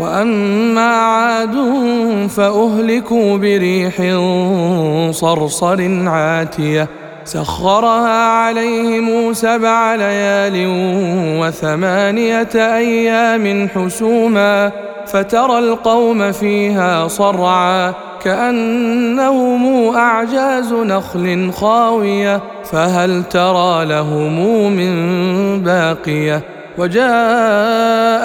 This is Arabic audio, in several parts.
وأما عاد فأهلكوا بريح صرصر عاتية سخرها عليهم سبع ليال وثمانية أيام حسوما فترى القوم فيها صرعا كأنهم أعجاز نخل خاوية فهل ترى لهم من باقية وجاء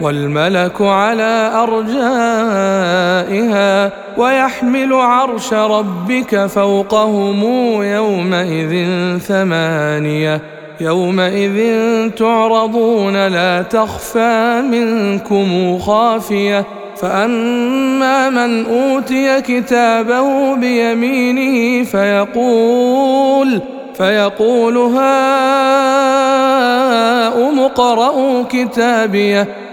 والملك على أرجائها ويحمل عرش ربك فوقهم يومئذ ثمانية. يومئذ تعرضون لا تخفى منكم خافية. فأما من أوتي كتابه بيمينه فيقول فيقول هاؤم اقرءوا كتابيه.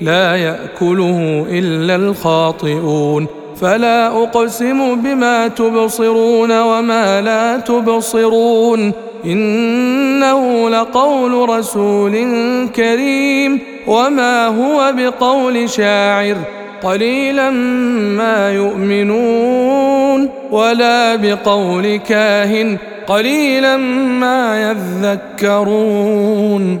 لا يأكله إلا الخاطئون. فلا أقسم بما تبصرون وما لا تبصرون. إنه لقول رسول كريم. وما هو بقول شاعر. قليلا ما يؤمنون. ولا بقول كاهن. قليلا ما يذكرون.